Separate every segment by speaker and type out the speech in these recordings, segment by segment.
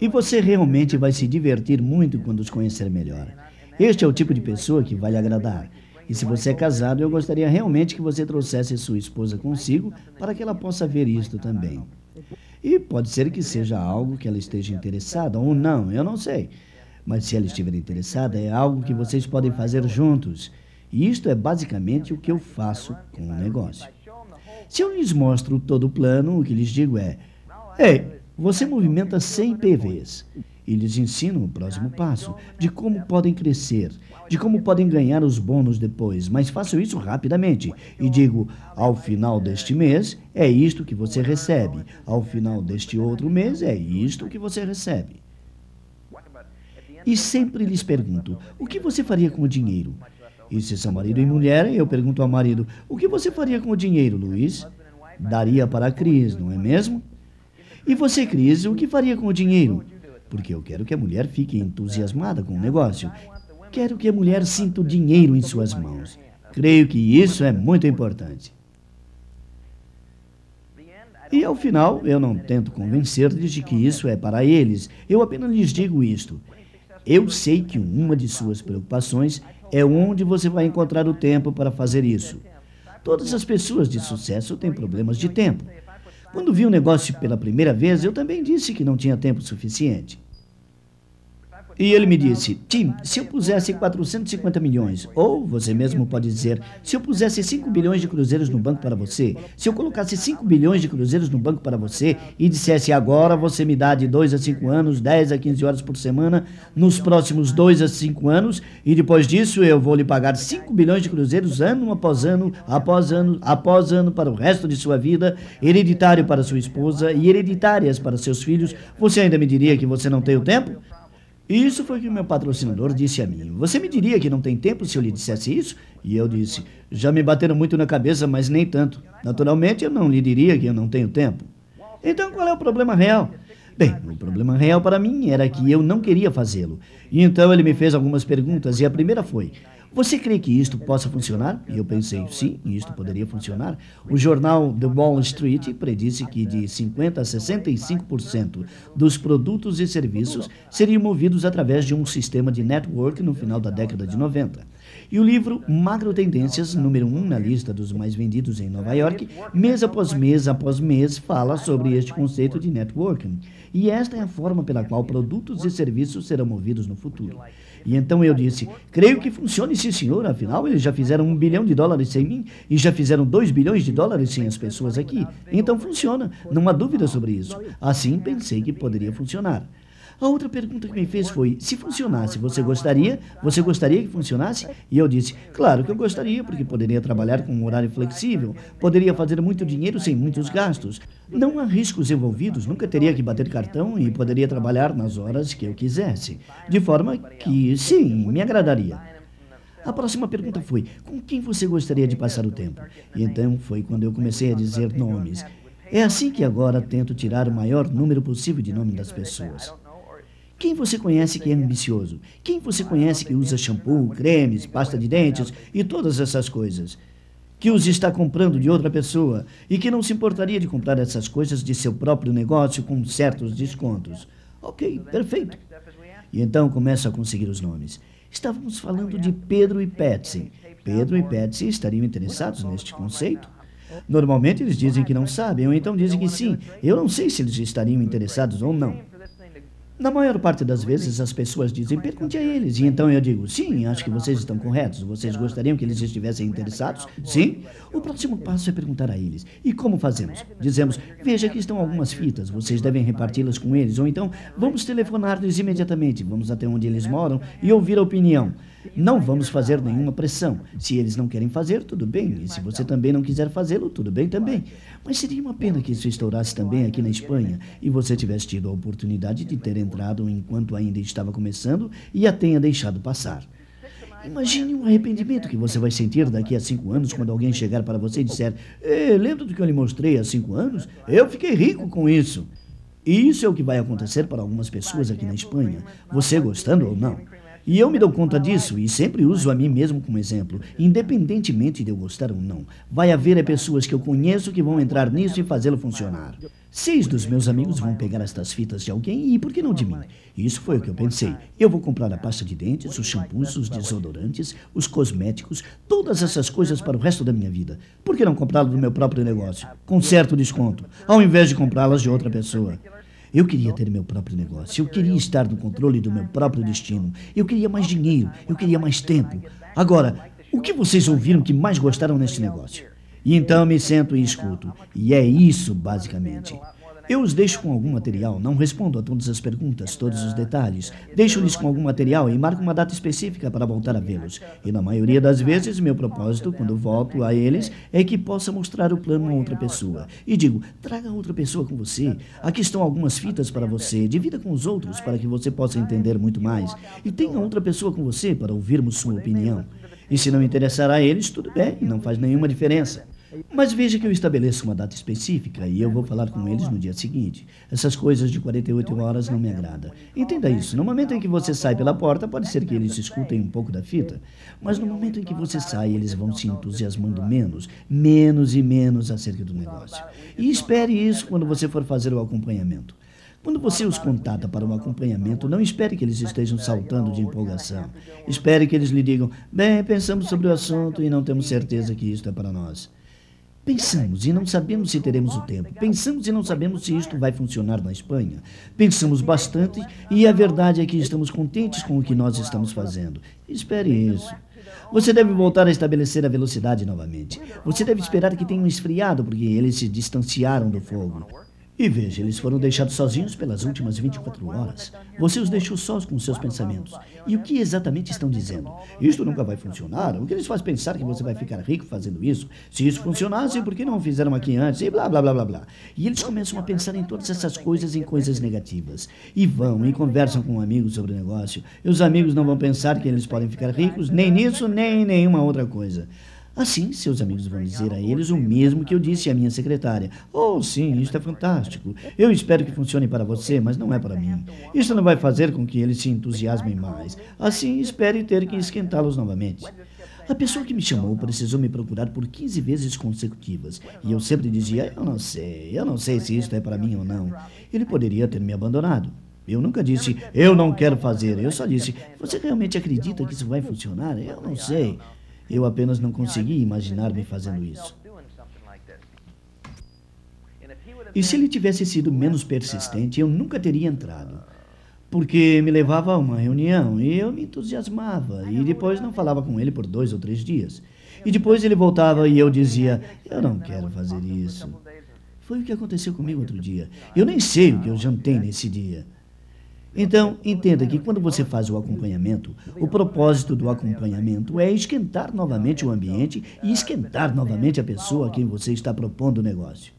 Speaker 1: E você realmente vai se divertir muito quando os conhecer melhor. Este é o tipo de pessoa que vai lhe agradar. E se você é casado, eu gostaria realmente que você trouxesse sua esposa consigo para que ela possa ver isto também. E pode ser que seja algo que ela esteja interessada ou não, eu não sei. Mas se ela estiver interessada, é algo que vocês podem fazer juntos. E isto é basicamente o que eu faço com o negócio. Se eu lhes mostro todo o plano, o que lhes digo é: Ei, você movimenta 100 PVs e ensino o próximo passo, de como podem crescer, de como podem ganhar os bônus depois, mas faço isso rapidamente e digo: ao final deste mês é isto que você recebe, ao final deste outro mês é isto que você recebe. E sempre lhes pergunto: o que você faria com o dinheiro? E se são marido e mulher, eu pergunto ao marido: o que você faria com o dinheiro, Luiz? Daria para a Cris, não é mesmo? E você, Cris, o que faria com o dinheiro? Porque eu quero que a mulher fique entusiasmada com o negócio. Quero que a mulher sinta o dinheiro em suas mãos. Creio que isso é muito importante. E ao final, eu não tento convencer-lhes de que isso é para eles. Eu apenas lhes digo isto. Eu sei que uma de suas preocupações é onde você vai encontrar o tempo para fazer isso. Todas as pessoas de sucesso têm problemas de tempo. Quando vi o negócio pela primeira vez, eu também disse que não tinha tempo suficiente. E ele me disse: Tim, se eu pusesse 450 milhões, ou você mesmo pode dizer, se eu pusesse 5 bilhões de cruzeiros no banco para você, se eu colocasse 5 bilhões de cruzeiros no banco para você e dissesse agora você me dá de 2 a 5 anos, 10 a 15 horas por semana, nos próximos 2 a 5 anos, e depois disso eu vou lhe pagar 5 bilhões de cruzeiros ano após ano, após ano, após ano para o resto de sua vida, hereditário para sua esposa e hereditárias para seus filhos, você ainda me diria que você não tem o tempo? Isso foi o que meu patrocinador disse a mim. Você me diria que não tem tempo se eu lhe dissesse isso? E eu disse: Já me bateram muito na cabeça, mas nem tanto. Naturalmente, eu não lhe diria que eu não tenho tempo. Então, qual é o problema real? Bem, o problema real para mim era que eu não queria fazê-lo. Então ele me fez algumas perguntas, e a primeira foi: você crê que isto possa funcionar? E eu pensei, sim, isto poderia funcionar. O jornal The Wall Street predisse que de 50% a 65% dos produtos e serviços seriam movidos através de um sistema de network no final da década de 90. E o livro Macro Tendências, número 1 um na lista dos mais vendidos em Nova York, mês após mês após mês, fala sobre este conceito de networking. E esta é a forma pela qual produtos e serviços serão movidos no futuro. E então eu disse: creio que funcione, sim, senhor. Afinal, eles já fizeram um bilhão de dólares sem mim e já fizeram dois bilhões de dólares sem as pessoas aqui. Então funciona, não há dúvida sobre isso. Assim pensei que poderia funcionar. A outra pergunta que me fez foi: se funcionasse, você gostaria? Você gostaria que funcionasse? E eu disse: claro que eu gostaria, porque poderia trabalhar com um horário flexível, poderia fazer muito dinheiro sem muitos gastos. Não há riscos envolvidos, nunca teria que bater cartão e poderia trabalhar nas horas que eu quisesse. De forma que, sim, me agradaria. A próxima pergunta foi: com quem você gostaria de passar o tempo? E então foi quando eu comecei a dizer nomes. É assim que agora tento tirar o maior número possível de nome das pessoas. Quem você conhece que é ambicioso? Quem você conhece que usa shampoo, cremes, pasta de dentes e todas essas coisas? Que os está comprando de outra pessoa e que não se importaria de comprar essas coisas de seu próprio negócio com certos descontos. Ok, perfeito. E então começa a conseguir os nomes. Estávamos falando de Pedro e Patsy. Pedro e Patsy estariam interessados neste conceito? Normalmente eles dizem que não sabem, ou então dizem que sim. Eu não sei se eles estariam interessados ou não. Na maior parte das vezes as pessoas dizem, pergunte a eles. E então eu digo, sim, acho que vocês estão corretos. Vocês gostariam que eles estivessem interessados? Sim. O próximo passo é perguntar a eles. E como fazemos? Dizemos, veja que estão algumas fitas, vocês devem reparti-las com eles. Ou então, vamos telefonar-lhes imediatamente, vamos até onde eles moram e ouvir a opinião. Não vamos fazer nenhuma pressão. Se eles não querem fazer, tudo bem. E se você também não quiser fazê-lo, tudo bem também. Mas seria uma pena que isso estourasse também aqui na Espanha e você tivesse tido a oportunidade de ter entrado enquanto ainda estava começando e a tenha deixado passar. Imagine o arrependimento que você vai sentir daqui a cinco anos quando alguém chegar para você e disser: Lembra do que eu lhe mostrei há cinco anos? Eu fiquei rico com isso. E isso é o que vai acontecer para algumas pessoas aqui na Espanha, você gostando ou não. E eu me dou conta disso e sempre uso a mim mesmo como exemplo. Independentemente de eu gostar ou não, vai haver pessoas que eu conheço que vão entrar nisso e fazê-lo funcionar. Seis dos meus amigos vão pegar estas fitas de alguém e por que não de mim? Isso foi o que eu pensei. Eu vou comprar a pasta de dentes, os shampoos, os desodorantes, os cosméticos, todas essas coisas para o resto da minha vida. Por que não comprá-lo do meu próprio negócio, com certo desconto, ao invés de comprá-las de outra pessoa? Eu queria ter meu próprio negócio. Eu queria estar no controle do meu próprio destino. Eu queria mais dinheiro. Eu queria mais tempo. Agora, o que vocês ouviram que mais gostaram neste negócio? E então me sento e escuto. E é isso, basicamente. Eu os deixo com algum material, não respondo a todas as perguntas, todos os detalhes. Deixo-lhes com algum material e marco uma data específica para voltar a vê-los. E na maioria das vezes, meu propósito, quando volto a eles, é que possa mostrar o plano a outra pessoa. E digo: traga outra pessoa com você. Aqui estão algumas fitas para você. Divida com os outros para que você possa entender muito mais. E tenha outra pessoa com você para ouvirmos sua opinião. E se não interessar a eles, tudo bem, não faz nenhuma diferença. Mas veja que eu estabeleço uma data específica e eu vou falar com eles no dia seguinte. Essas coisas de 48 horas não me agradam. Entenda isso. No momento em que você sai pela porta, pode ser que eles escutem um pouco da fita, mas no momento em que você sai, eles vão se entusiasmando menos, menos e menos acerca do negócio. E espere isso quando você for fazer o acompanhamento. Quando você os contata para um acompanhamento, não espere que eles estejam saltando de empolgação. Espere que eles lhe digam: Bem, pensamos sobre o assunto e não temos certeza que isto é para nós. Pensamos e não sabemos se teremos o tempo. Pensamos e não sabemos se isto vai funcionar na Espanha. Pensamos bastante e a verdade é que estamos contentes com o que nós estamos fazendo. Espere isso. Você deve voltar a estabelecer a velocidade novamente. Você deve esperar que tenham esfriado, porque eles se distanciaram do fogo. E veja, eles foram deixados sozinhos pelas últimas 24 horas. Você os deixou sós com seus pensamentos. E o que exatamente estão dizendo? Isto nunca vai funcionar? O que eles faz pensar que você vai ficar rico fazendo isso? Se isso funcionasse, por que não fizeram aqui antes? E blá, blá, blá, blá, blá. E eles começam a pensar em todas essas coisas, em coisas negativas. E vão e conversam com amigos sobre o negócio. E os amigos não vão pensar que eles podem ficar ricos, nem nisso, nem em nenhuma outra coisa. Assim, seus amigos vão dizer a eles o mesmo que eu disse à minha secretária. Oh, sim, isto é fantástico. Eu espero que funcione para você, mas não é para mim. Isto não vai fazer com que eles se entusiasmem mais. Assim, espere ter que esquentá-los novamente. A pessoa que me chamou precisou me procurar por 15 vezes consecutivas. E eu sempre dizia: Eu não sei, eu não sei se isto é para mim ou não. Ele poderia ter me abandonado. Eu nunca disse, eu não quero fazer. Eu só disse, você realmente acredita que isso vai funcionar? Eu não sei. Eu apenas não consegui imaginar-me fazendo isso. E se ele tivesse sido menos persistente, eu nunca teria entrado. Porque me levava a uma reunião e eu me entusiasmava, e depois não falava com ele por dois ou três dias. E depois ele voltava e eu dizia: Eu não quero fazer isso. Foi o que aconteceu comigo outro dia. Eu nem sei o que eu jantei nesse dia. Então, entenda que quando você faz o acompanhamento, o propósito do acompanhamento é esquentar novamente o ambiente e esquentar novamente a pessoa a quem você está propondo o negócio.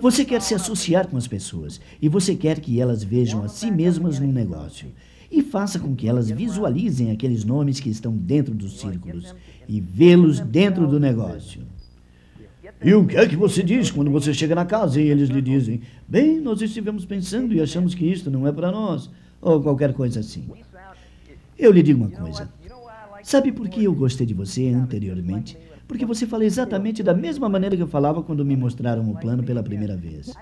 Speaker 1: Você quer se associar com as pessoas e você quer que elas vejam a si mesmas no negócio. E faça com que elas visualizem aqueles nomes que estão dentro dos círculos e vê-los dentro do negócio. E o que é que você diz quando você chega na casa e eles lhe dizem: Bem, nós estivemos pensando e achamos que isto não é para nós, ou qualquer coisa assim. Eu lhe digo uma coisa. Sabe por que eu gostei de você anteriormente? Porque você fala exatamente da mesma maneira que eu falava quando me mostraram o plano pela primeira vez.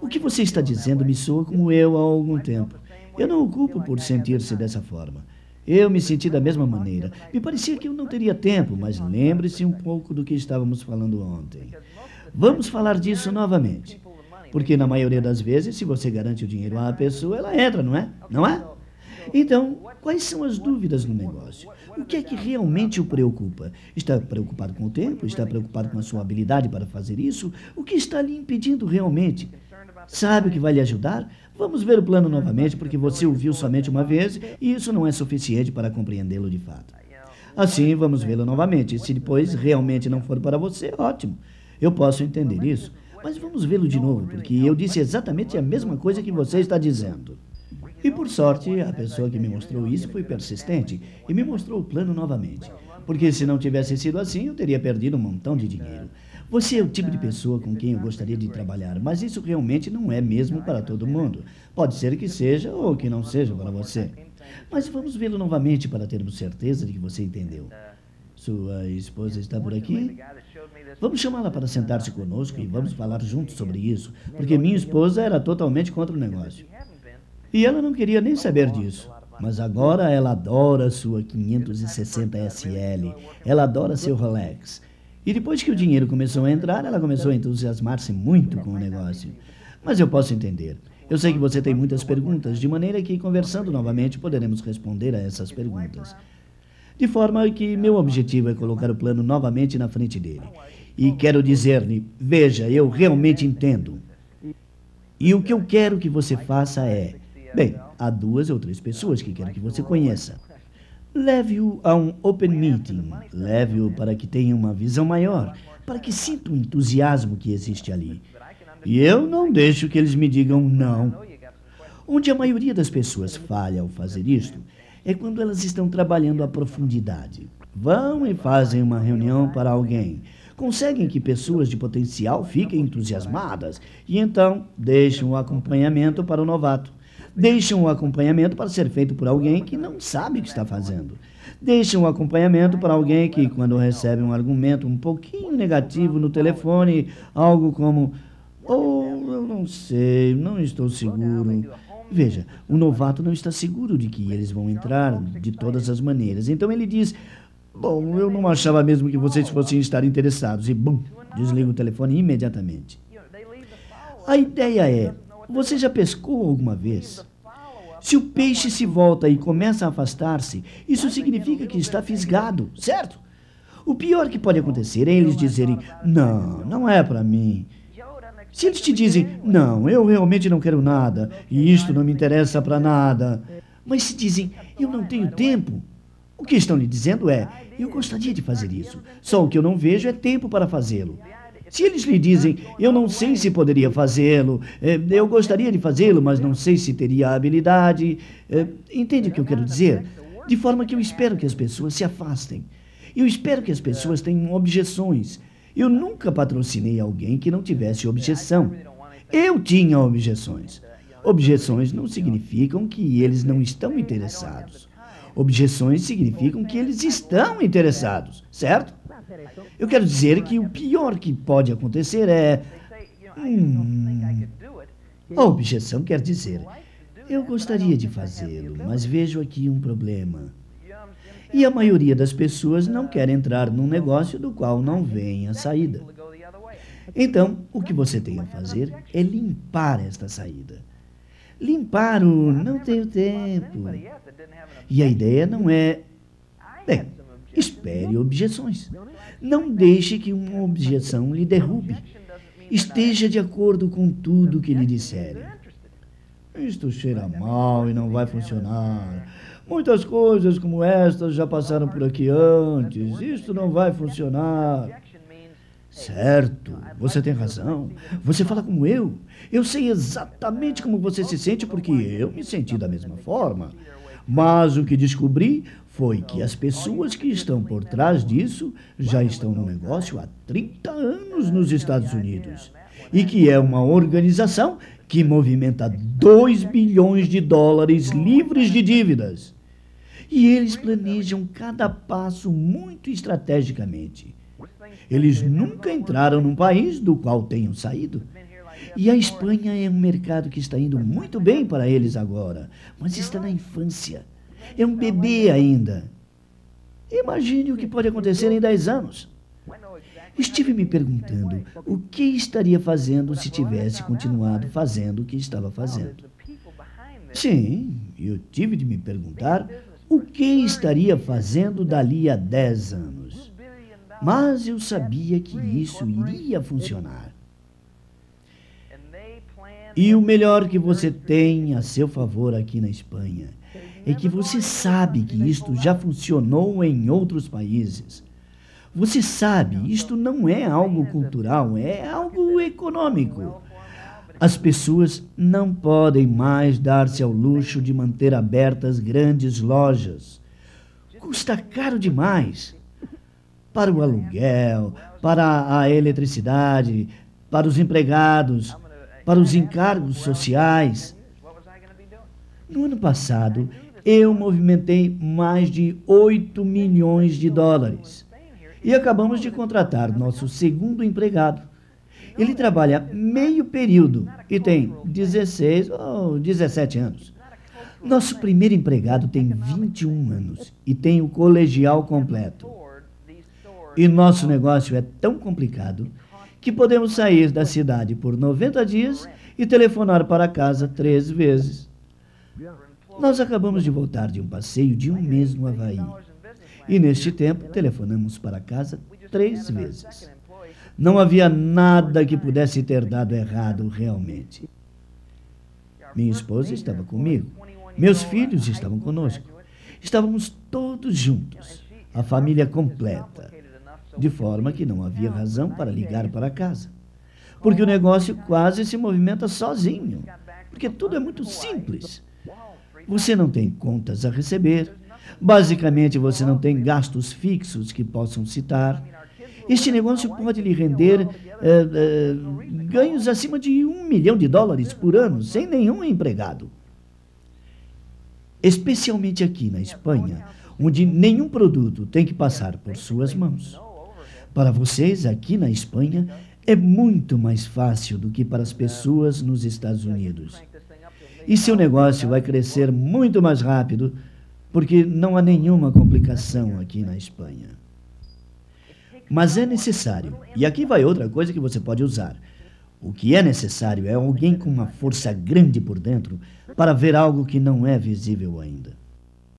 Speaker 1: O que você está dizendo me soa como eu há algum tempo. Eu não o culpo por sentir-se dessa forma. Eu me senti da mesma maneira. Me parecia que eu não teria tempo, mas lembre-se um pouco do que estávamos falando ontem. Vamos falar disso novamente. Porque na maioria das vezes, se você garante o dinheiro à pessoa, ela entra, não é? Não é? Então, quais são as dúvidas no negócio? O que é que realmente o preocupa? Está preocupado com o tempo? Está preocupado com a sua habilidade para fazer isso? O que está lhe impedindo realmente? Sabe o que vai lhe ajudar? Vamos ver o plano novamente, porque você o viu somente uma vez e isso não é suficiente para compreendê-lo de fato. Assim, vamos vê-lo novamente. Se depois realmente não for para você, ótimo. Eu posso entender isso. Mas vamos vê-lo de novo, porque eu disse exatamente a mesma coisa que você está dizendo. E por sorte, a pessoa que me mostrou isso foi persistente e me mostrou o plano novamente. Porque se não tivesse sido assim, eu teria perdido um montão de dinheiro. Você é o tipo de pessoa com quem eu gostaria de trabalhar, mas isso realmente não é mesmo para todo mundo. Pode ser que seja ou que não seja para você. Mas vamos vê-lo novamente para termos certeza de que você entendeu. Sua esposa está por aqui? Vamos chamá-la para sentar-se conosco e vamos falar juntos sobre isso, porque minha esposa era totalmente contra o negócio. E ela não queria nem saber disso. Mas agora ela adora sua 560 SL, ela adora seu Rolex. E depois que o dinheiro começou a entrar, ela começou a entusiasmar-se muito com o negócio. Mas eu posso entender. Eu sei que você tem muitas perguntas, de maneira que, conversando novamente, poderemos responder a essas perguntas. De forma que meu objetivo é colocar o plano novamente na frente dele. E quero dizer-lhe: veja, eu realmente entendo. E o que eu quero que você faça é Bem, há duas ou três pessoas que quero que você conheça. Leve-o a um open meeting. Leve-o para que tenha uma visão maior, para que sinta o entusiasmo que existe ali. E eu não deixo que eles me digam não. Onde a maioria das pessoas falha ao fazer isto é quando elas estão trabalhando à profundidade. Vão e fazem uma reunião para alguém. Conseguem que pessoas de potencial fiquem entusiasmadas e então deixam o acompanhamento para o novato. Deixam o acompanhamento para ser feito por alguém que não sabe o que está fazendo. Deixam o acompanhamento para alguém que, quando recebe um argumento um pouquinho negativo no telefone, algo como: Oh, eu não sei, não estou seguro. Veja, o novato não está seguro de que eles vão entrar de todas as maneiras. Então ele diz: Bom, eu não achava mesmo que vocês fossem estar interessados. E, bum, desliga o telefone imediatamente. A ideia é você já pescou alguma vez? Se o peixe se volta e começa a afastar-se, isso significa que está fisgado, certo? O pior que pode acontecer é eles dizerem: Não, não é para mim. Se eles te dizem: Não, eu realmente não quero nada, e isto não me interessa para nada. Mas se dizem: Eu não tenho tempo, o que estão lhe dizendo é: Eu gostaria de fazer isso, só o que eu não vejo é tempo para fazê-lo. Se eles lhe dizem, eu não sei se poderia fazê-lo, eh, eu gostaria de fazê-lo, mas não sei se teria a habilidade. Eh, entende o que eu quero dizer? De forma que eu espero que as pessoas se afastem. Eu espero que as pessoas tenham objeções. Eu nunca patrocinei alguém que não tivesse objeção. Eu tinha objeções. Objeções não significam que eles não estão interessados. Objeções significam que eles estão interessados, certo? Eu quero dizer que o pior que pode acontecer é. Hum, a objeção quer dizer: eu gostaria de fazê-lo, mas vejo aqui um problema. E a maioria das pessoas não quer entrar num negócio do qual não vem a saída. Então, o que você tem a fazer é limpar esta saída. Limpar o não tenho tempo. E a ideia não é. Bem, espere objeções. Não deixe que uma objeção lhe derrube. Esteja de acordo com tudo que lhe disserem. Isto cheira mal e não vai funcionar. Muitas coisas como estas já passaram por aqui antes. Isto não vai funcionar. Certo, você tem razão. Você fala como eu. Eu sei exatamente como você se sente porque eu me senti da mesma forma. Mas o que descobri foi que as pessoas que estão por trás disso já estão no negócio há 30 anos nos Estados Unidos e que é uma organização que movimenta 2 bilhões de dólares livres de dívidas. E eles planejam cada passo muito estrategicamente. Eles nunca entraram num país do qual tenham saído. E a Espanha é um mercado que está indo muito bem para eles agora, mas está na infância. É um bebê ainda. Imagine o que pode acontecer em 10 anos. Estive me perguntando o que estaria fazendo se tivesse continuado fazendo o que estava fazendo. Sim, eu tive de me perguntar o que estaria fazendo dali a 10 anos. Mas eu sabia que isso iria funcionar. E o melhor que você tem a seu favor aqui na Espanha é que você sabe que isto já funcionou em outros países. Você sabe, isto não é algo cultural, é algo econômico. As pessoas não podem mais dar-se ao luxo de manter abertas grandes lojas. Custa caro demais. Para o aluguel, para a eletricidade, para os empregados, para os encargos sociais. No ano passado, eu movimentei mais de 8 milhões de dólares. E acabamos de contratar nosso segundo empregado. Ele trabalha meio período e tem 16 ou 17 anos. Nosso primeiro empregado tem 21 anos e tem o colegial completo. E nosso negócio é tão complicado que podemos sair da cidade por 90 dias e telefonar para casa três vezes. Nós acabamos de voltar de um passeio de um mês no Havaí. E neste tempo, telefonamos para casa três vezes. Não havia nada que pudesse ter dado errado realmente. Minha esposa estava comigo. Meus filhos estavam conosco. Estávamos todos juntos, a família completa, de forma que não havia razão para ligar para casa. Porque o negócio quase se movimenta sozinho. Porque tudo é muito simples. Você não tem contas a receber. Basicamente, você não tem gastos fixos que possam citar. Este negócio pode lhe render eh, eh, ganhos acima de um milhão de dólares por ano, sem nenhum empregado. Especialmente aqui na Espanha, onde nenhum produto tem que passar por suas mãos. Para vocês, aqui na Espanha, é muito mais fácil do que para as pessoas nos Estados Unidos. E seu negócio vai crescer muito mais rápido, porque não há nenhuma complicação aqui na Espanha. Mas é necessário, e aqui vai outra coisa que você pode usar. O que é necessário é alguém com uma força grande por dentro para ver algo que não é visível ainda.